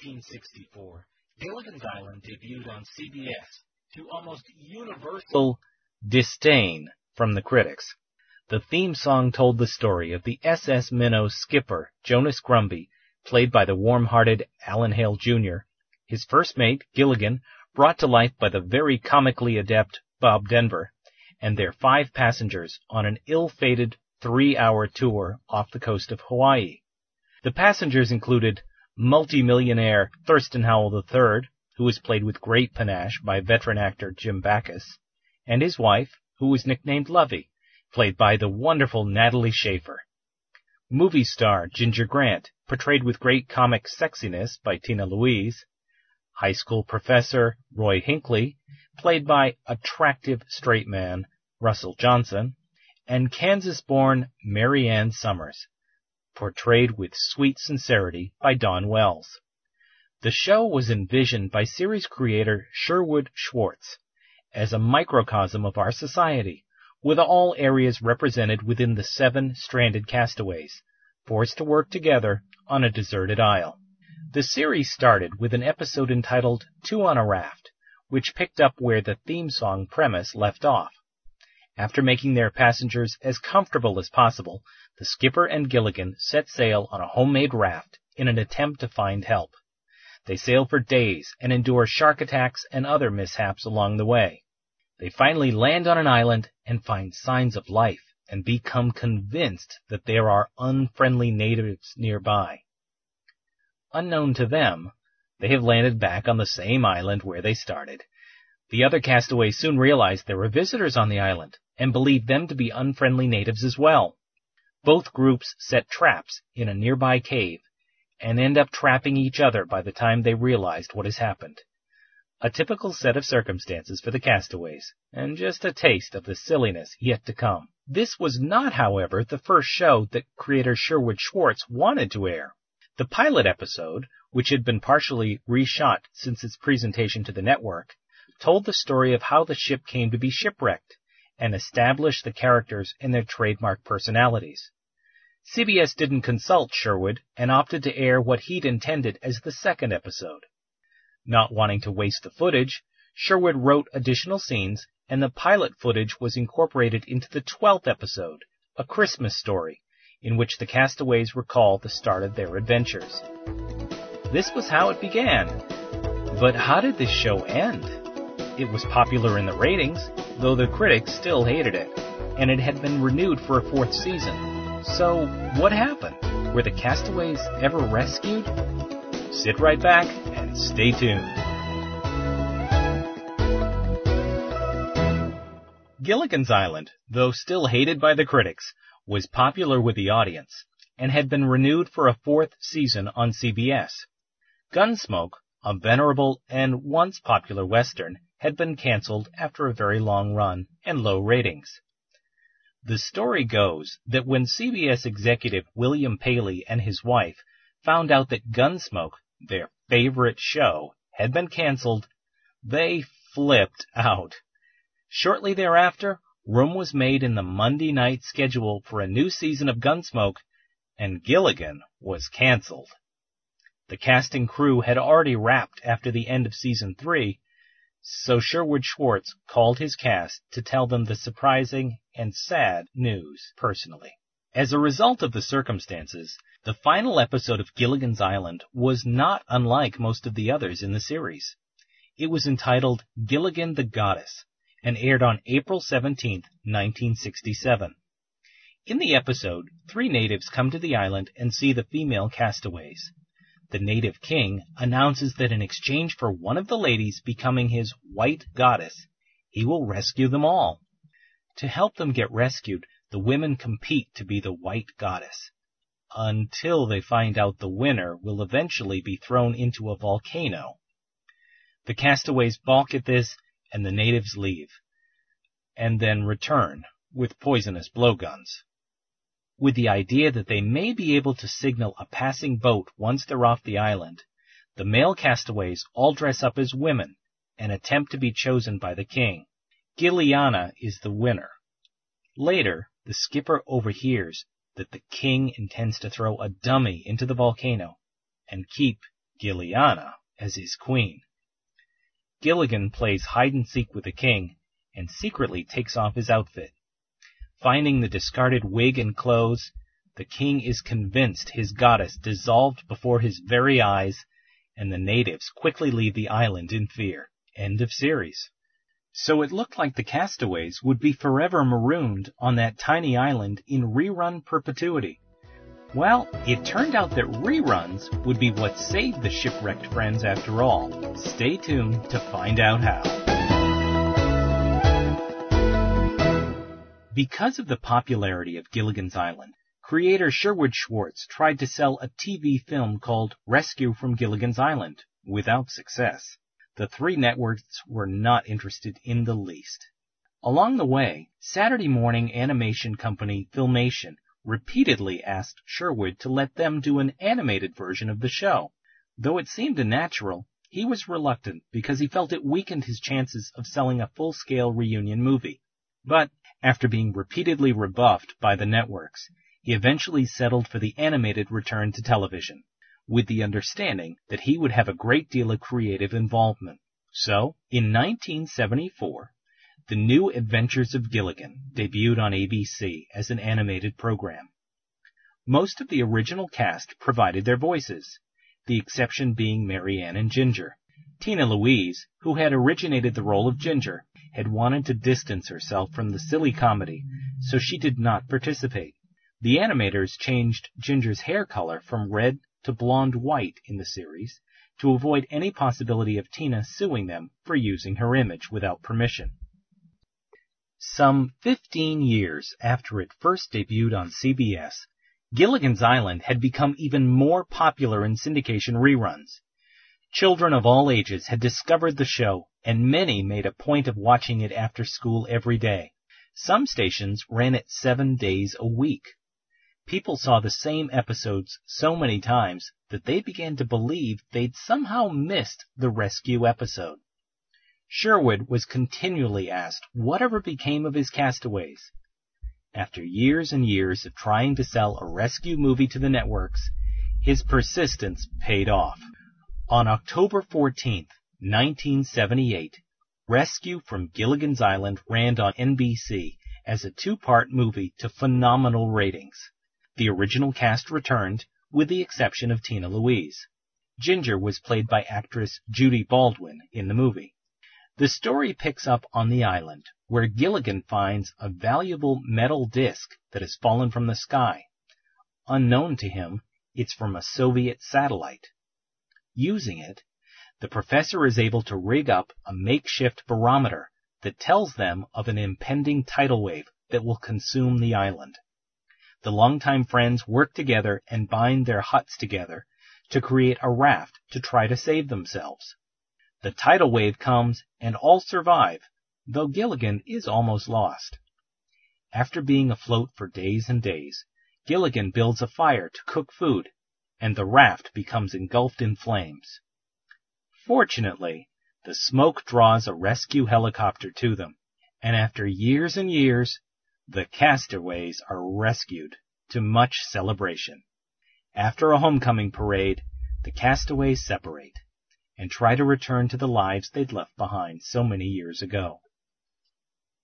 September 26, 1964, Gilligan's Island debuted on CBS to almost universal disdain from the critics. The theme song told the story of the SS Minnow's skipper, Jonas Grumby, played by the warm-hearted Alan Hale Jr., his first mate, Gilligan, brought to life by the very comically adept Bob Denver, and their five passengers on an ill-fated three-hour tour off the coast of Hawaii. The passengers included multimillionaire Thurston Howell III, who was played with great panache by veteran actor Jim Backus, and his wife, who was nicknamed Lovey, played by the wonderful Natalie Schafer. Movie star Ginger Grant, portrayed with great comic sexiness by Tina Louise. High school professor Roy Hinkley, played by attractive straight man Russell Johnson. And Kansas-born Mary Ann Summers, portrayed with sweet sincerity by Dawn Wells. The show was envisioned by series creator Sherwood Schwartz as a microcosm of our society, with all areas represented within the seven stranded castaways, forced to work together on a deserted isle. The series started with an episode entitled Two on a Raft, which picked up where the theme song premise left off. After making their passengers as comfortable as possible, the skipper and Gilligan set sail on a homemade raft in an attempt to find help. They sail for days and endure shark attacks and other mishaps along the way. They finally land on an island and find signs of life and become convinced that there are unfriendly natives nearby. Unknown to them, they have landed back on the same island where they started. The other castaways soon realize there are visitors on the island and believe them to be unfriendly natives as well. Both groups set traps in a nearby cave and end up trapping each other by the time they realized what has happened. A typical set of circumstances for the castaways, and just a taste of the silliness yet to come. This was not, however, the first show that creator Sherwood Schwartz wanted to air. The pilot episode, which had been partially reshot since its presentation to the network, told the story of how the ship came to be shipwrecked and established the characters in their trademark personalities. CBS didn't consult Sherwood and opted to air what he'd intended as the second episode. Not wanting to waste the footage, Sherwood wrote additional scenes and the pilot footage was incorporated into the 12th episode, A Christmas Story, in which the castaways recall the start of their adventures. This was how it began. But how did this show end? It was popular in the ratings, though the critics still hated it, and it had been renewed for a fourth season. So, what happened? Were the castaways ever rescued? Sit right back and stay tuned. Gilligan's Island, though still hated by the critics, was popular with the audience and had been renewed for a fourth season on CBS. Gunsmoke, a venerable and once popular western, had been canceled after a very long run and low ratings. The story goes that when CBS executive William Paley and his wife found out that Gunsmoke, their favorite show, had been canceled, they flipped out. Shortly thereafter, room was made in the Monday night schedule for a new season of Gunsmoke, and Gilligan was canceled. The casting crew had already wrapped after the end of season three, so Sherwood Schwartz called his cast to tell them the surprising and sad news personally. As a result of the circumstances, the final episode of Gilligan's Island was not unlike most of the others in the series. It was entitled Gilligan the Goddess and aired on April 17, 1967. In the episode, three natives come to the island and see the female castaways the native king announces that in exchange for one of the ladies becoming his white goddess, he will rescue them all. To help them get rescued, the women compete to be the white goddess, until they find out the winner will eventually be thrown into a volcano. The castaways balk at this, and the natives leave, and then return with poisonous blowguns with the idea that they may be able to signal a passing boat once they're off the island, the male castaways all dress up as women and attempt to be chosen by the king. Gilliana is the winner. Later, the skipper overhears that the king intends to throw a dummy into the volcano and keep Gilliana as his queen. Gilligan plays hide and seek with the king and secretly takes off his outfit. Finding the discarded wig and clothes, the king is convinced his goddess dissolved before his very eyes, and the natives quickly leave the island in fear. End of series. So it looked like the castaways would be forever marooned on that tiny island in rerun perpetuity. Well, it turned out that reruns would be what saved the shipwrecked friends after all. Stay tuned to find out how. Because of the popularity of Gilligan's Island, creator Sherwood Schwartz tried to sell a TV film called Rescue from Gilligan's Island, without success. The three networks were not interested in the least. Along the way, Saturday morning animation company Filmation repeatedly asked Sherwood to let them do an animated version of the show. Though it seemed unnatural, he was reluctant because he felt it weakened his chances of selling a full-scale reunion movie. But after being repeatedly rebuffed by the networks, he eventually settled for the animated return to television, with the understanding that he would have a great deal of creative involvement. So, in 1974, the New Adventures of Gilligan debuted on ABC as an animated program. Most of the original cast provided their voices, the exception being Mary Ann and Ginger. Tina Louise, who had originated the role of Ginger, had wanted to distance herself from the silly comedy, so she did not participate. The animators changed Ginger's hair color from red to blonde white in the series to avoid any possibility of Tina suing them for using her image without permission. Some 15 years after it first debuted on CBS, Gilligan's Island had become even more popular in syndication reruns. Children of all ages had discovered the show, and many made a point of watching it after school every day. Some stations ran it seven days a week. People saw the same episodes so many times that they began to believe they'd somehow missed the rescue episode. Sherwood was continually asked whatever became of his castaways. After years and years of trying to sell a rescue movie to the networks, his persistence paid off. On October 14, 1978, Rescue from Gilligan's Island ran on NBC as a two-part movie to phenomenal ratings. The original cast returned, with the exception of Tina Louise. Ginger was played by actress Judy Baldwin in the movie. The story picks up on the island, where Gilligan finds a valuable metal disc that has fallen from the sky. Unknown to him, it's from a Soviet satellite. Using it, the professor is able to rig up a makeshift barometer that tells them of an impending tidal wave that will consume the island. The longtime friends work together and bind their huts together to create a raft to try to save themselves. The tidal wave comes and all survive, though Gilligan is almost lost. After being afloat for days and days, Gilligan builds a fire to cook food, and the raft becomes engulfed in flames. Fortunately, the smoke draws a rescue helicopter to them, and after years and years, the castaways are rescued to much celebration. After a homecoming parade, the castaways separate and try to return to the lives they'd left behind so many years ago.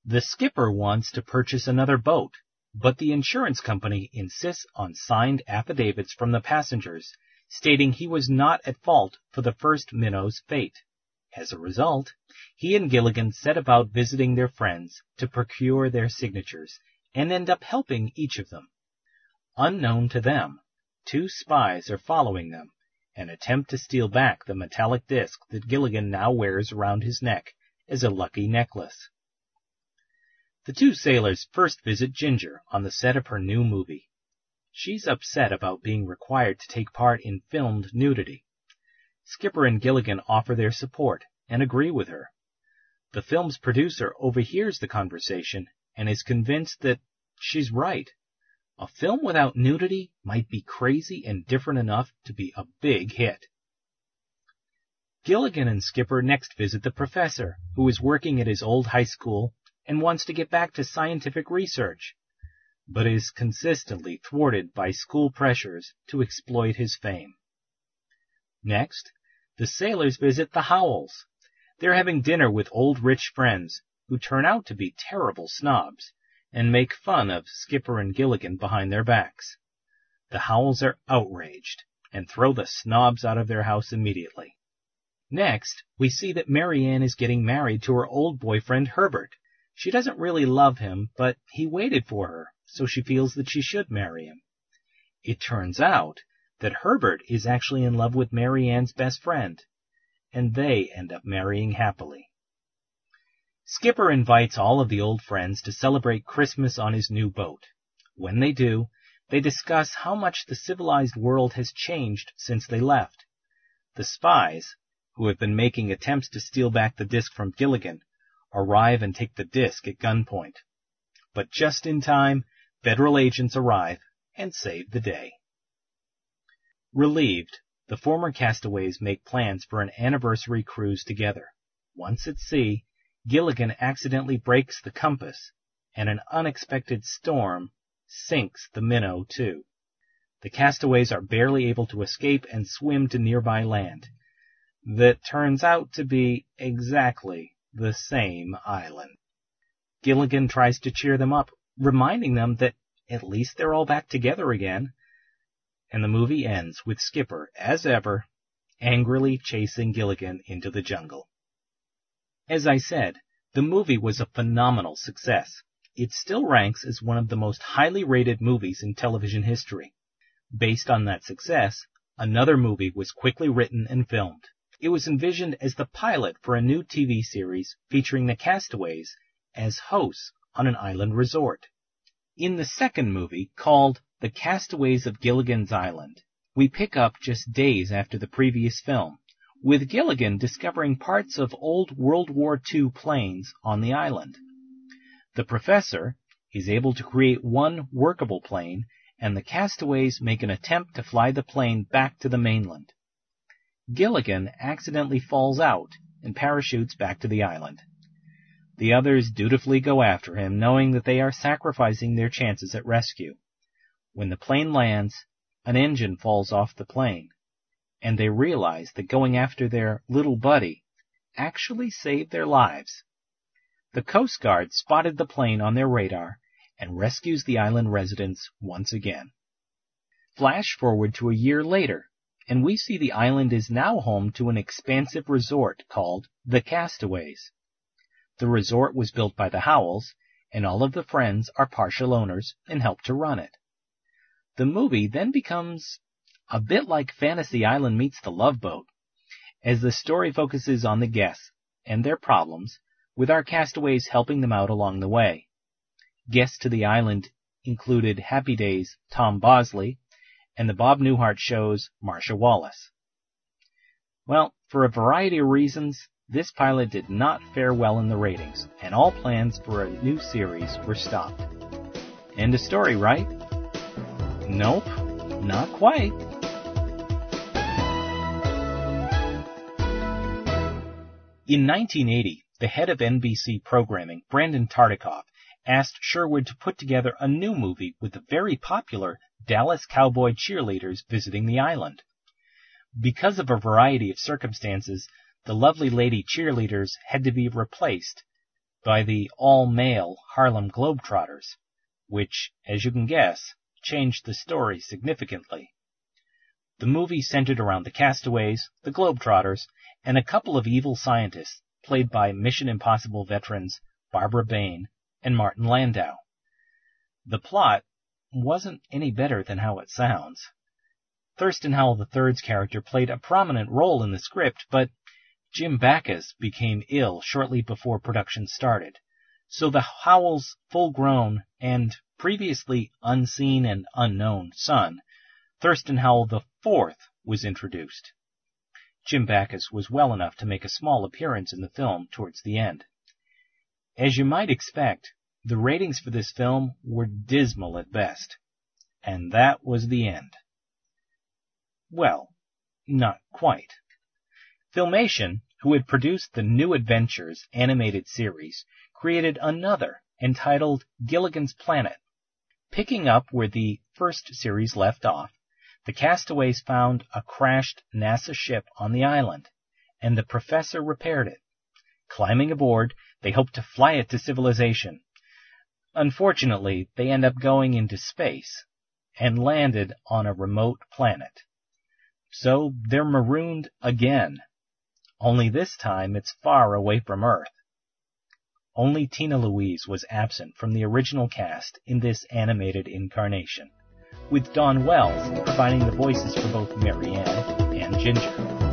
The skipper wants to purchase another boat, but the insurance company insists on signed affidavits from the passengers stating he was not at fault for the first minnow's fate. As a result, he and Gilligan set about visiting their friends to procure their signatures and end up helping each of them. Unknown to them, two spies are following them and attempt to steal back the metallic disc that Gilligan now wears around his neck as a lucky necklace. The two sailors first visit Ginger on the set of her new movie. She's upset about being required to take part in filmed nudity. Skipper and Gilligan offer their support and agree with her. The film's producer overhears the conversation and is convinced that she's right. A film without nudity might be crazy and different enough to be a big hit. Gilligan and Skipper next visit the professor, who is working at his old high school and wants to get back to scientific research. but is consistently thwarted by school pressures to exploit his fame. Next, the sailors visit the Howells. They're having dinner with old rich friends who turn out to be terrible snobs and make fun of Skipper and Gilligan behind their backs. The Howells are outraged and throw the snobs out of their house immediately. Next, we see that Mary Ann is getting married to her old boyfriend Herbert. She doesn't really love him, but he waited for her, so she feels that she should marry him. It turns out that Herbert is actually in love with Mary Ann's best friend, and they end up marrying happily. Skipper invites all of the old friends to celebrate Christmas on his new boat. When they do, they discuss how much the civilized world has changed since they left. The spies, who have been making attempts to steal back the disc from Gilligan, arrive and take the disc at gunpoint. But just in time, federal agents arrive and save the day. Relieved, the former castaways make plans for an anniversary cruise together. Once at sea, Gilligan accidentally breaks the compass, and an unexpected storm sinks the minnow too. The castaways are barely able to escape and swim to nearby land. That turns out to be exactly the same island. Gilligan tries to cheer them up, reminding them that at least they're all back together again. And the movie ends with Skipper, as ever, angrily chasing Gilligan into the jungle. As I said, the movie was a phenomenal success. It still ranks as one of the most highly rated movies in television history. Based on that success, another movie was quickly written and filmed. It was envisioned as the pilot for a new TV series featuring the castaways as hosts on an island resort. In the second movie, called The Castaways of Gilligan's Island, we pick up just days after the previous film with Gilligan discovering parts of old World War II planes on the island. The professor is able to create one workable plane, and the castaways make an attempt to fly the plane back to the mainland. Gilligan accidentally falls out and parachutes back to the island. The others dutifully go after him, knowing that they are sacrificing their chances at rescue. When the plane lands, an engine falls off the plane and they realize that going after their little buddy actually saved their lives. The Coast Guard spotted the plane on their radar and rescues the island residents once again. Flash forward to a year later, and we see the island is now home to an expansive resort called the Castaways. The resort was built by the Howells, and all of the friends are partial owners and help to run it. The movie then becomes a bit like Fantasy Island meets The Love Boat, as the story focuses on the guests and their problems, with our castaways helping them out along the way. Guests to the island included Happy Days' Tom Bosley and the Bob Newhart Show's Marcia Wallace. Well, for a variety of reasons, this pilot did not fare well in the ratings, and all plans for a new series were stopped. End of story, right? Nope, not quite. In 1980, the head of NBC programming, Brandon Tartikoff, asked Sherwood to put together a new movie with the very popular Dallas Cowboy cheerleaders visiting the island. Because of a variety of circumstances, the lovely lady cheerleaders had to be replaced by the all-male Harlem Globetrotters, which, as you can guess, changed the story significantly. The movie centered around the castaways, the Globetrotters, and a couple of evil scientists played by Mission Impossible veterans Barbara Bain and Martin Landau. The plot wasn't any better than how it sounds. Thurston Howell III's character played a prominent role in the script, but Jim Backus became ill shortly before production started, so the Howells' full-grown and previously unseen and unknown son, Thurston Howell IV, was introduced. Jim Backus was well enough to make a small appearance in the film towards the end. As you might expect, the ratings for this film were dismal at best. And that was the end. Well, not quite. Filmation, who had produced the New Adventures animated series, created another entitled Gilligan's Planet. Picking up where the first series left off, the castaways found a crashed NASA ship on the island, and the professor repaired it. Climbing aboard, they hoped to fly it to civilization. Unfortunately, they end up going into space and landed on a remote planet. So they're marooned again. Only this time it's far away from Earth. Only Tina Louise was absent from the original cast in this animated incarnation, with Dawn Wells providing the voices for both Mary Ann and Ginger.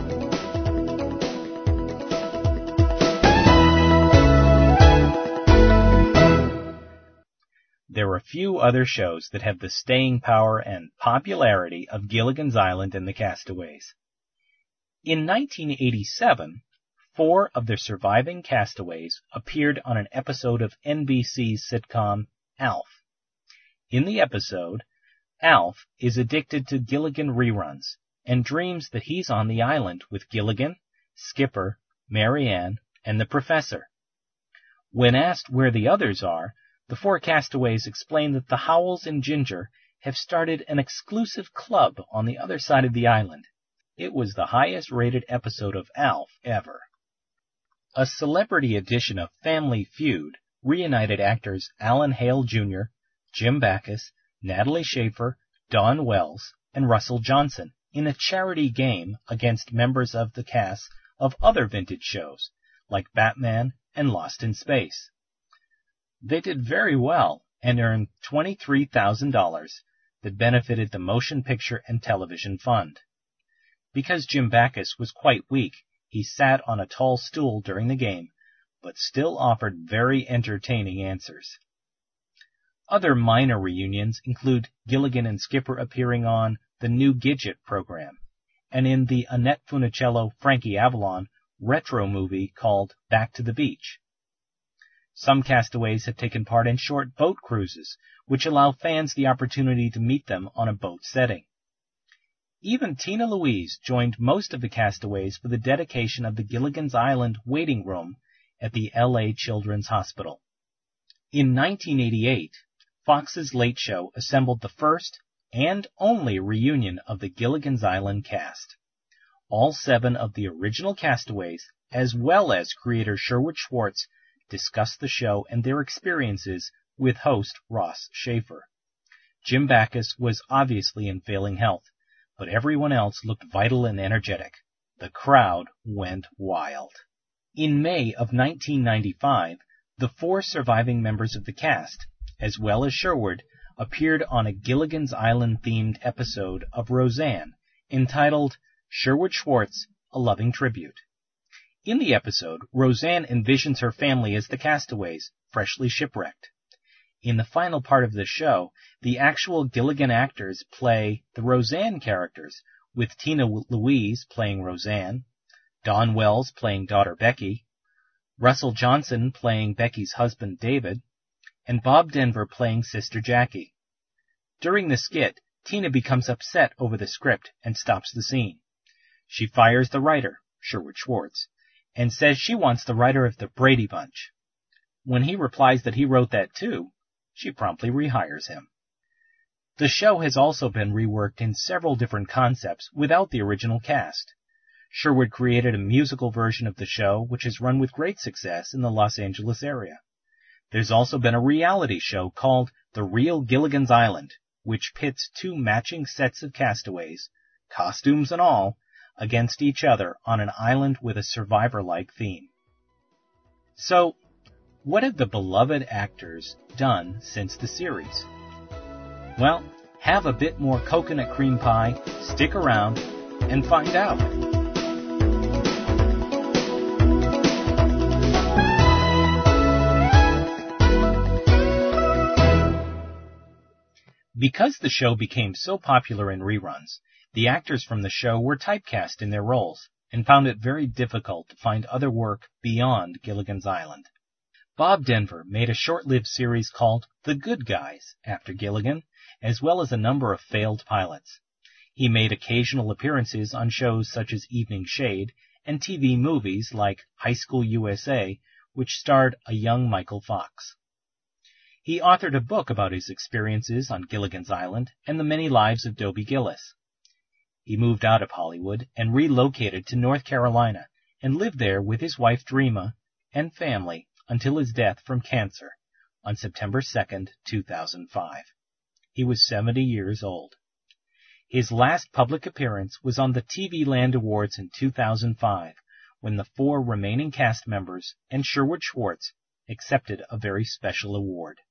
There are few other shows that have the staying power and popularity of Gilligan's Island and the Castaways. In 1987, four of the surviving castaways appeared on an episode of NBC's sitcom Alf. In the episode, Alf is addicted to Gilligan reruns and dreams that he's on the island with Gilligan, Skipper, Mary Ann, and the professor. When asked where the others are, the four castaways explain that the Howells and Ginger have started an exclusive club on the other side of the island. It was the highest rated episode of Alf ever. A celebrity edition of Family Feud reunited actors Alan Hale Jr., Jim Backus, Natalie Schafer, Dawn Wells, and Russell Johnson in a charity game against members of the cast of other vintage shows like Batman and Lost in Space. They did very well and earned $23,000 that benefited the Motion Picture and Television Fund. Because Jim Backus was quite weak, he sat on a tall stool during the game, but still offered very entertaining answers. Other minor reunions include Gilligan and Skipper appearing on the New Gidget program, and in the Annette Funicello Frankie Avalon retro movie called Back to the Beach. Some castaways have taken part in short boat cruises, which allow fans the opportunity to meet them on a boat setting. Even Tina Louise joined most of the castaways for the dedication of the Gilligan's Island waiting room at the LA Children's Hospital. In 1988, Fox's Late Show assembled the first and only reunion of the Gilligan's Island cast. All seven of the original castaways, as well as creator Sherwood Schwartz, discussed the show and their experiences with host Ross Shafer. Jim Backus was obviously in failing health, but everyone else looked vital and energetic. The crowd went wild. In May of 1995, the four surviving members of the cast, as well as Sherwood, appeared on a Gilligan's Island themed episode of Roseanne entitled Sherwood Schwartz, A Loving Tribute. In the episode, Roseanne envisions her family as the castaways, freshly shipwrecked. In the final part of the show, the actual Gilligan actors play the Roseanne characters, with Tina Louise playing Roseanne, Dawn Wells playing daughter Becky, Russell Johnson playing Becky's husband David, and Bob Denver playing sister Jackie. During the skit, Tina becomes upset over the script and stops the scene. She fires the writer, Sherwood Schwartz, and says she wants the writer of the Brady Bunch. When he replies that he wrote that too, she promptly rehires him. The show has also been reworked in several different concepts without the original cast. Sherwood created a musical version of the show, which has run with great success in the Los Angeles area. There's also been a reality show called The Real Gilligan's Island, which pits two matching sets of castaways, costumes and all, against each other on an island with a survivor-like theme. So, what have the beloved actors done since the series? Well, have a bit more coconut cream pie, stick around, and find out. Because the show became so popular in reruns, the actors from the show were typecast in their roles and found it very difficult to find other work beyond Gilligan's Island. Bob Denver made a short-lived series called The Good Guys after Gilligan, as well as a number of failed pilots. He made occasional appearances on shows such as Evening Shade and TV movies like High School USA, which starred a young Michael Fox. He authored a book about his experiences on Gilligan's Island and the many lives of Dobie Gillis. He moved out of Hollywood and relocated to North Carolina and lived there with his wife Dreama and family until his death from cancer on September 2, 2005. He was 70 years old. His last public appearance was on the TV Land Awards in 2005 when the four remaining cast members and Sherwood Schwartz accepted a very special award.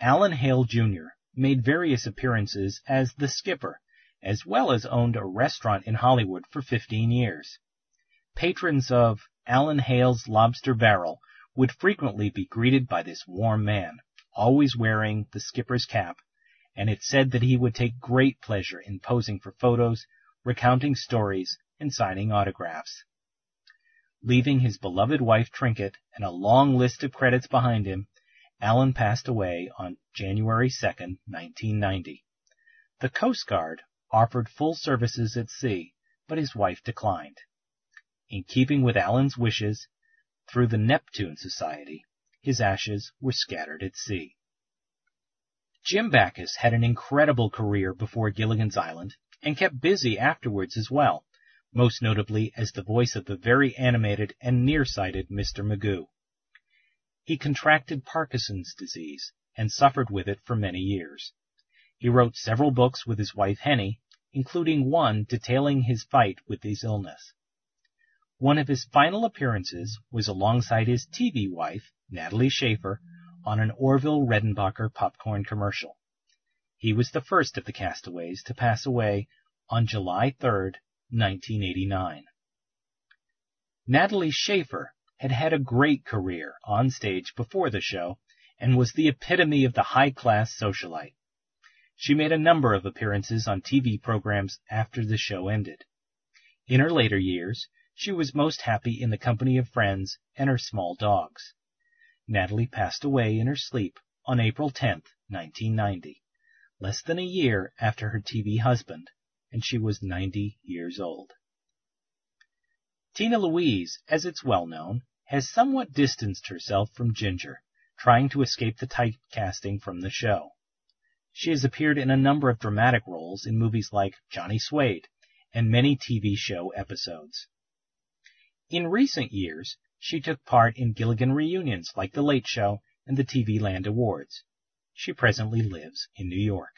Alan Hale Jr. made various appearances as the skipper as well as owned a restaurant in Hollywood for 15 years. Patrons of Alan Hale's Lobster Barrel would frequently be greeted by this warm man, always wearing the skipper's cap, and it said that he would take great pleasure in posing for photos, recounting stories, and signing autographs. Leaving his beloved wife Trinket and a long list of credits behind him, Alan passed away on January 2, 1990. The Coast Guard offered full services at sea, but his wife declined. In keeping with Alan's wishes, through the Neptune Society, his ashes were scattered at sea. Jim Backus had an incredible career before Gilligan's Island and kept busy afterwards as well, most notably as the voice of the very animated and nearsighted Mr. Magoo. He contracted Parkinson's disease and suffered with it for many years. He wrote several books with his wife Henny, including one detailing his fight with his illness. One of his final appearances was alongside his TV wife, Natalie Schafer, on an Orville Redenbacher popcorn commercial. He was the first of the castaways to pass away on July 3, 1989. Natalie Schafer had had a great career on stage before the show and was the epitome of the high-class socialite. She made a number of appearances on TV programs after the show ended. In her later years, she was most happy in the company of friends and her small dogs. Natalie passed away in her sleep on April 10, 1990, less than a year after her TV husband, and she was 90 years old. Tina Louise, as it's well known, has somewhat distanced herself from Ginger, trying to escape the typecasting from the show. She has appeared in a number of dramatic roles in movies like Johnny Suede and many TV show episodes. In recent years, she took part in Gilligan reunions like The Late Show and the TV Land Awards. She presently lives in New York.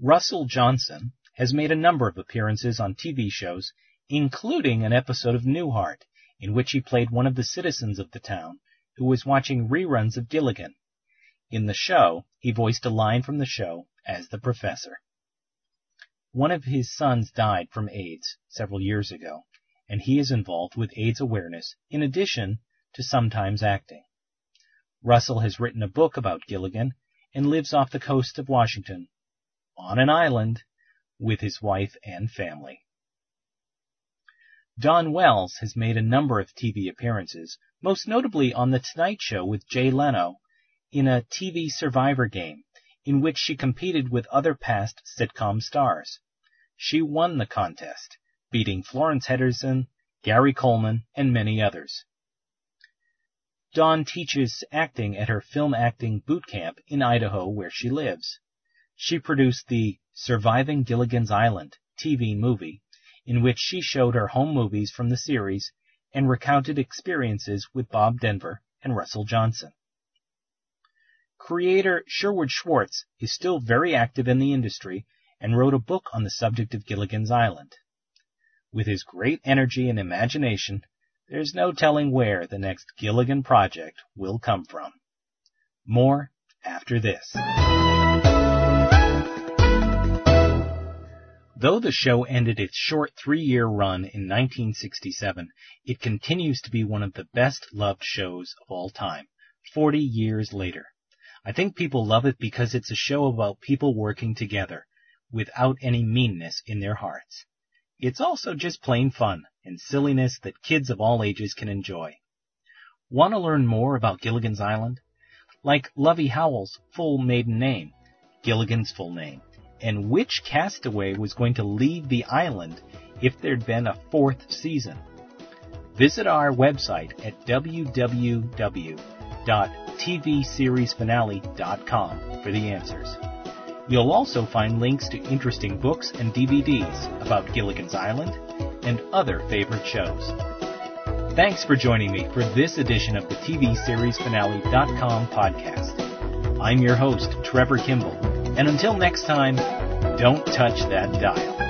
Russell Johnson has made a number of appearances on TV shows, including an episode of Newhart, in which he played one of the citizens of the town who was watching reruns of Gilligan in the show, he voiced a line from the show as the professor. One of his sons died from AIDS several years ago, and he is involved with AIDS awareness in addition to sometimes acting. Russell has written a book about Gilligan and lives off the coast of Washington, on an island, with his wife and family. Dawn Wells has made a number of TV appearances, most notably on The Tonight Show with Jay Leno in a TV Survivor game in which she competed with other past sitcom stars. She won the contest, beating Florence Henderson, Gary Coleman, and many others. Dawn teaches acting at her film acting boot camp in Idaho where she lives. She produced the Surviving Gilligan's Island TV movie, in which she showed her home movies from the series and recounted experiences with Bob Denver and Russell Johnson. Creator Sherwood Schwartz is still very active in the industry and wrote a book on the subject of Gilligan's Island. With his great energy and imagination, there's no telling where the next Gilligan project will come from. More after this. Though the show ended its short three-year run in 1967, it continues to be one of the best loved shows of all time, 40 years later. I think people love it because it's a show about people working together without any meanness in their hearts. It's also just plain fun and silliness that kids of all ages can enjoy. Want to learn more about Gilligan's Island? Like Lovey Howell's full maiden name, Gilligan's full name, and which castaway was going to leave the island if there'd been a fourth season. Visit our website at www www.tvseriesfinale.com for the answers. You'll also find links to interesting books and DVDs about Gilligan's Island and other favorite shows. Thanks for joining me for this edition of the TVSeriesFinale.com podcast. I'm your host, Trevor Kimball, and until next time, don't touch that dial.